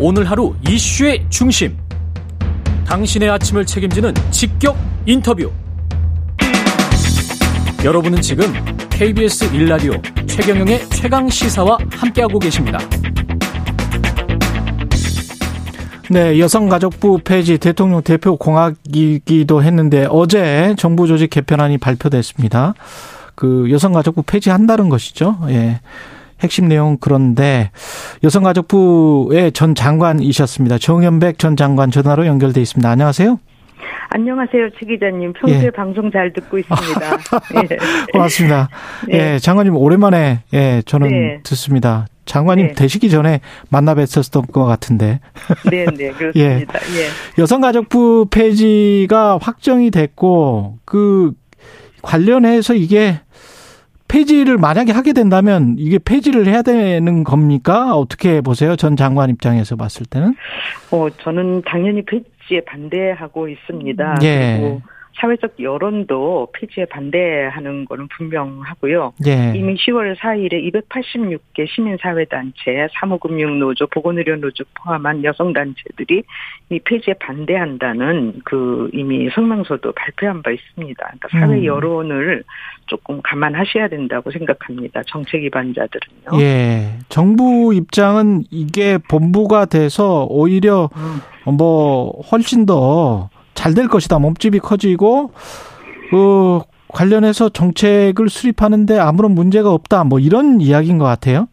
오늘 하루 이슈의 중심. 당신의 아침을 책임지는 직격 인터뷰. 여러분은 지금 KBS 일라디오 최경영의 최강 시사와 함께하고 계십니다. 네, 여성가족부 폐지 대통령 대표 공약이기도 했는데 어제 정부 조직 개편안이 발표됐습니다. 그 여성가족부 폐지한다는 것이죠. 예. 핵심 내용 그런데 여성가족부의 전 장관이셨습니다. 정현백 전 장관 전화로 연결돼 있습니다. 안녕하세요. 안녕하세요, 최 기자님. 평소에 예. 방송 잘 듣고 있습니다. 예. 고맙습니다. 네. 예, 장관님 오랜만에 예 저는 네. 듣습니다. 장관님 네. 되시기 전에 만나 뵀었던 것 같은데. 네, 네, 그렇습니다. 예. 예. 여성가족부 폐지가 확정이 됐고 그 관련해서 이게 폐지를 만약에 하게 된다면 이게 폐지를 해야 되는 겁니까? 어떻게 보세요? 전 장관 입장에서 봤을 때는? 어, 저는 당연히 폐지에 반대하고 있습니다. 예. 그리고 사회적 여론도 폐지에 반대하는 거는 분명하고요. 예. 이미 10월 4일에 286개 시민사회단체, 사무금융노조, 보건의료노조 포함한 여성단체들이 이 폐지에 반대한다는 그 이미 성명서도 발표한 바 있습니다. 그러니까 사회 음. 여론을 조금 감안하셔야 된다고 생각합니다. 정책 위반자들은요. 예. 정부 입장은 이게 본부가 돼서 오히려 음. 뭐 훨씬 더 잘 될 것이다. 몸집이 커지고 그 관련해서 정책을 수립하는데 아무런 문제가 없다. 뭐 이런 이야기인 것 같아요.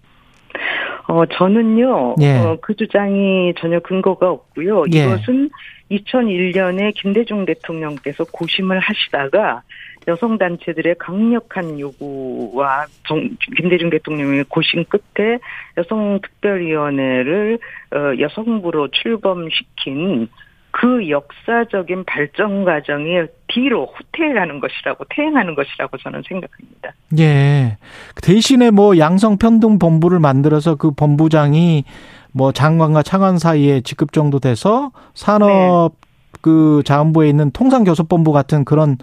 어 저는요. 예. 어, 그 주장이 전혀 근거가 없고요. 예. 이것은 2001년에 김대중 대통령께서 고심을 하시다가 여성 단체들의 강력한 요구와 정, 김대중 대통령의 고심 끝에 여성 특별위원회를 어, 여성부로 출범시킨 그 역사적인 발전 과정이 뒤로 후퇴하는 것이라고 퇴행하는 것이라고 저는 생각합니다. 예. 대신에 뭐 양성평등 본부를 만들어서 그 본부장이 뭐 장관과 차관 사이에 직급 정도 돼서 산업 네. 그 자원부에 있는 통상교섭본부 같은 그런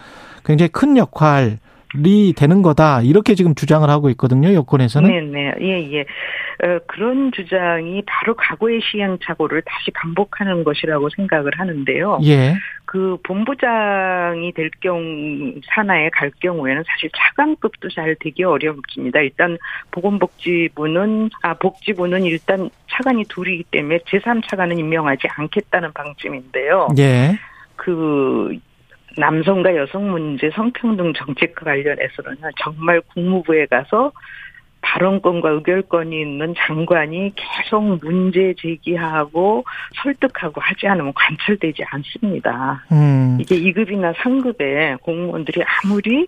굉장히 큰 역할 이 되는 거다 이렇게 지금 주장을 하고 있거든요 여권에서는. 네네 예예. 예. 어, 그런 주장이 바로 과거의 시행착오를 다시 반복하는 것이라고 생각을 하는데요. 예. 그 본부장이 될 경우 산하에 갈 경우에는 사실 차관급도 잘 되기 어렵습니다. 일단 보건복지부는 아 복지부는 일단 차관이 둘이기 때문에 제3차관은 임명하지 않겠다는 방침인데요. 예. 그 남성과 여성 문제 성평등 정책과 관련해서는 정말 국무부에 가서 발언권과 의결권이 있는 장관이 계속 문제 제기하고 설득하고 하지 않으면 관철되지 않습니다. 음. 이게 2급이나 3급의 공무원들이 아무리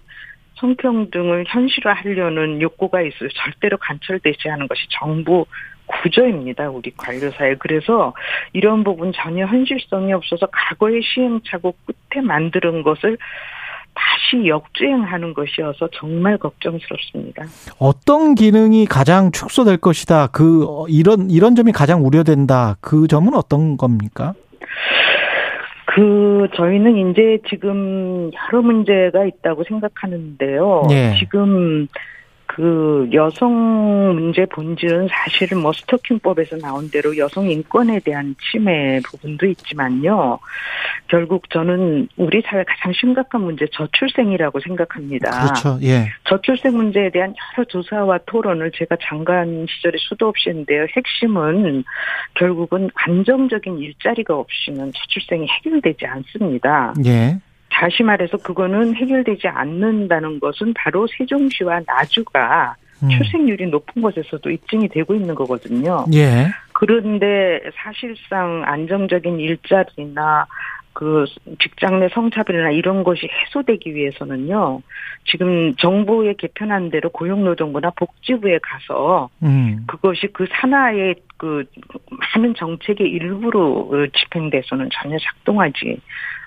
성평등을 현실화하려는 욕구가 있어요. 절대로 관철되지 않은 것이 정부 구조입니다. 우리 관료사에. 그래서 이런 부분 전혀 현실성이 없어서 과거의 시행착오 끝에 만드는 것을 다시 역주행하는 것이어서 정말 걱정스럽습니다. 어떤 기능이 가장 축소될 것이다. 그 이런 이런 점이 가장 우려된다. 그 점은 어떤 겁니까? 그 저희는 이제 지금 여러 문제가 있다고 생각하는데요. 예. 지금 그 여성 문제 본질은 사실은 뭐 스토킹법에서 나온 대로 여성 인권에 대한 침해 부분도 있지만요. 결국 저는 우리 사회 가장 심각한 문제 저출생이라고 생각합니다. 그렇죠. 예. 저출생 문제에 대한 여러 조사와 토론을 제가 장관 시절에 수도 없이 했는데요. 핵심은 결국은 안정적인 일자리가 없이는 저출생이 해결되지 않습니다. 예. 다시 말해서 그거는 해결되지 않는다는 것은 바로 세종시와 나주가 음. 출생률이 높은 곳에서도 입증이 되고 있는 거거든요. 예. 그런데 사실상 안정적인 일자리나 그 직장 내 성차별이나 이런 것이 해소되기 위해서는요. 지금 정부의 개편한 대로 고용노동부나 복지부에 가서 음. 그것이 그 산하의 그 많은 정책의 일부로 집행돼서는 전혀 작동하지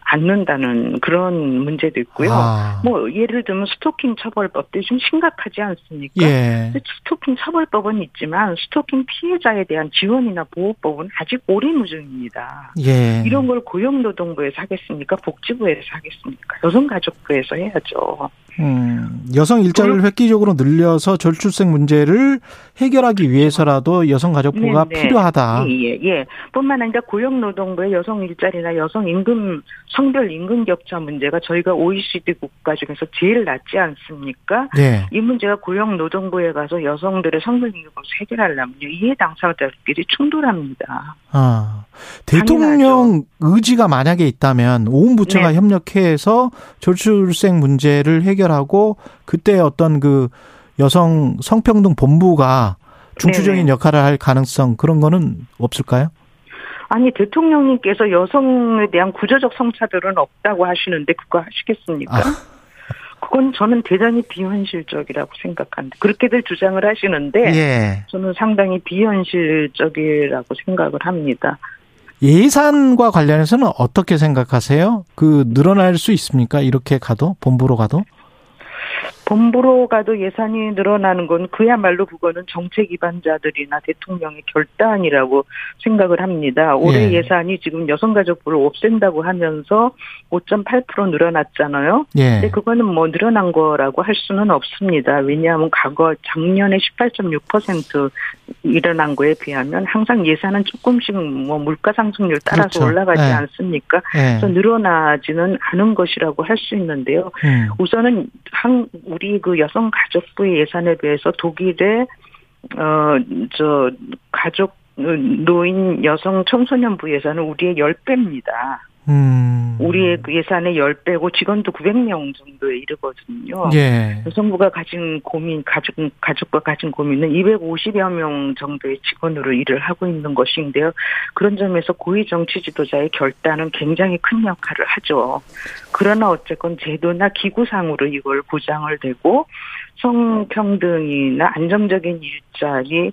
않는다는 그런 문제도 있고요. 아. 뭐 예를 들면 스토킹 처벌법도 좀 심각하지 않습니까? 예. 스토킹 처벌법은 있지만 스토킹 피해자에 대한 지원이나 보호법은 아직 오리무중입니다. 예. 이런 걸 고용노동부에서 하겠습니까? 복지부에서 하겠습니까? 여성가족부에서 해야죠. 음, 여성 일자리를 획기적으로 늘려서 저출생 문제를 해결하기 위해서라도 여성가족부가 네네. 필요하다. 예, 예, 예. 뿐만 아니라 고용노동부의 여성 일자리나 여성 임금, 성별 임금 격차 문제가 저희가 OECD 국가 중에서 제일 낮지 않습니까? 네. 이 문제가 고용노동부에 가서 여성들의 성별 임금을 해결하려면요. 이해 당사자들끼리 충돌합니다. 아, 대통령 당연하죠. 의지가 만약에 있다면 온 부처가 네. 협력해서 저출생 문제를 해결하고 그때 어떤 그 여성 성평등 본부가 중추적인 네네. 역할을 할 가능성 그런 거는 없을까요? 아니 대통령님께서 여성에 대한 구조적 성차별은 없다고 하시는데 그거 하시겠습니까? 아. 그건 저는 대단히 비현실적이라고 생각하는데 그렇게들 주장을 하시는데 예. 저는 상당히 비현실적이라고 생각을 합니다. 예산과 관련해서는 어떻게 생각하세요? 그 늘어날 수 있습니까? 이렇게 가도 본부로 가도? 본부로 가도 예산이 늘어나는 건 그야말로 그거는 정책 기반자들이나 대통령의 결단이라고 생각을 합니다. 올해 예. 산이 지금 여성가족부를 없앤다고 하면서 5.8% 늘어났잖아요. 예. 근데 그거는 뭐 늘어난 거라고 할 수는 없습니다. 왜냐하면 과거 작년에 18.6% 일어난 거에 비하면 항상 예산은 조금씩 뭐 물가 상승률 따라서 그렇죠. 올라가지 예. 않습니까? 예. 그래서 늘어나지는 않은 것이라고 할 수 있는데요. 음. 우선은 한 우리 그 여성 가족부의 예산에 비해서 독일의 어저 가족 노인 여성 청소년부 예산은 우리의 10배입니다. 음. 우리의 그 예산의 10배고 직원도 900명 정도에 이르거든요. 예. 여성부가 가진 고민, 가족, 가족과 가진 고민은 250여 명 정도의 직원으로 일을 하고 있는 것인데요. 그런 점에서 고위 정치 지도자의 결단은 굉장히 큰 역할을 하죠. 그러나 어쨌건 제도나 기구상으로 이걸 보장을 되고 성평등이나 안정적인 일자리 어,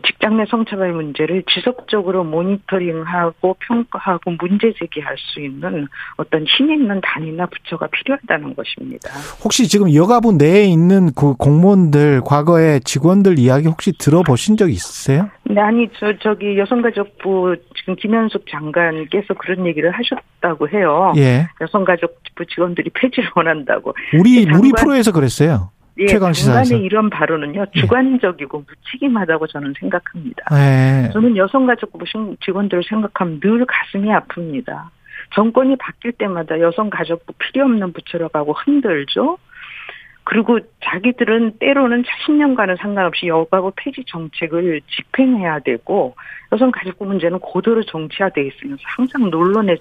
직장 내 성차별 문제를 지속적으로 모니터링하고 평가하고 문제 제기할 수 있는 어떤 힘 있는 단위나 부처가 필요하다는 것입니다. 혹시 지금 여가부 내에 있는 그 공무원들 과거에 직원들 이야기 혹시 들어보신 적 있으세요? 네, 아니 저 저기 여성가족부 지금 김현숙 장관께서 그런 얘기를 하셨다고 해요. 예. 여성가족부 직원들이 폐지를 원한다고. 우리 장관, 우리 프로에서 그랬어요. 예, 최강 시사에서 이런 발언은요 예. 주관적이고 무책임하다고 저는 생각합니다. 네. 저는 여성가족부 직원들을 생각하면 늘 가슴이 아픕니다. 정권이 바뀔 때마다 여성가족부 필요 없는 부처라고 흔들죠. 그리고 자기들은 때로는 10년간은 상관없이 여가부 폐지 정책을 집행해야 되고 여성가족부 문제는 고도로 정치화돼 있으면서 항상 논란의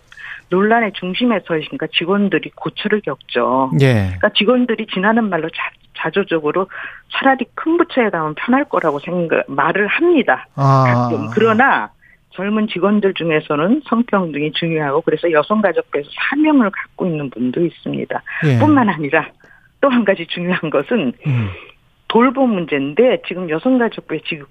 논란의 중심에 서 있으니까 직원들이 고초를 겪죠. 예. 그러니까 직원들이 지나는 말로 자, 자조적으로 차라리 큰 부처에 가면 편할 거라고 생각 말을 합니다. 아. 가끔 그러나 젊은 직원들 중에서는 성평등이 중요하고 그래서 여성가족부에서 사명을 갖고 있는 분도 있습니다. 예. 뿐만 아니라 또 한 가지 중요한 것은 음. 돌봄 문제인데 지금 여성가족부에 지금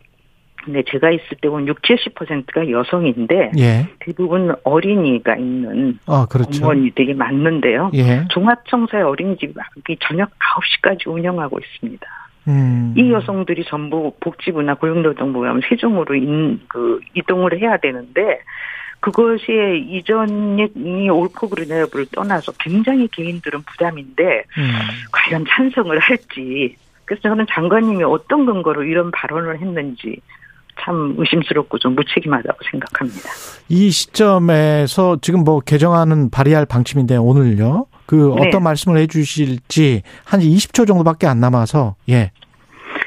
근데 제가 있을 때 보면 6, 70%가 여성인데 예. 대부분 어린이가 있는 아, 그렇죠. 공무원이 되게 많는데요. 예. 종합청사의 어린이집이 저녁 9시까지 운영하고 있습니다. 음. 이 여성들이 전부 복지부나 고용노동부에 하면 세종으로 인, 그, 이동을 해야 되는데 그것이 이전이 옳고 그르냐 여부를 떠나서 굉장히 개인들은 부담인데 음. 과연 찬성을 할지 그래서 저는 장관님이 어떤 근거로 이런 발언을 했는지 참 의심스럽고 좀 무책임하다고 생각합니다. 이 시점에서 지금 뭐 개정안은 발의할 방침인데 오늘요. 그 네. 어떤 말씀을 해 주실지 한 20초 정도밖에 안 남아서 예.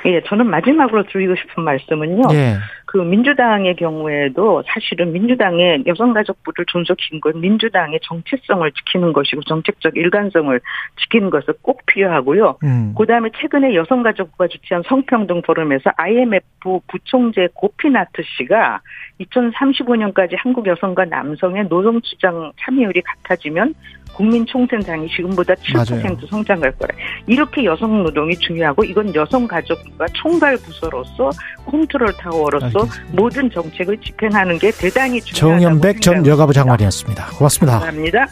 예, 저는 마지막으로 드리고 싶은 말씀은요. 예. 그 민주당의 경우에도 사실은 민주당의 여성가족부를 존속한 건 민주당의 정체성을 지키는 것이고 정책적 일관성을 지키는 것은 꼭 필요하고요. 음. 그다음에 최근에 여성가족부가 주최한 성평등 포럼에서 IMF 부총재 고피나트 씨가 2035년까지 한국 여성과 남성의 노동 시장 참여율이 같아지면 국민 총생당이 지금보다 7% 맞아요. 성장할 거라. 이렇게 여성 노동이 중요하고 이건 여성 가족과 총괄 부서로서 컨트롤 타워로서 알겠습니다. 모든 정책을 집행하는 게 대단히 중요하다고 정연백 전 여가부 장관이었습니다. 고맙습니다. 감사합니다.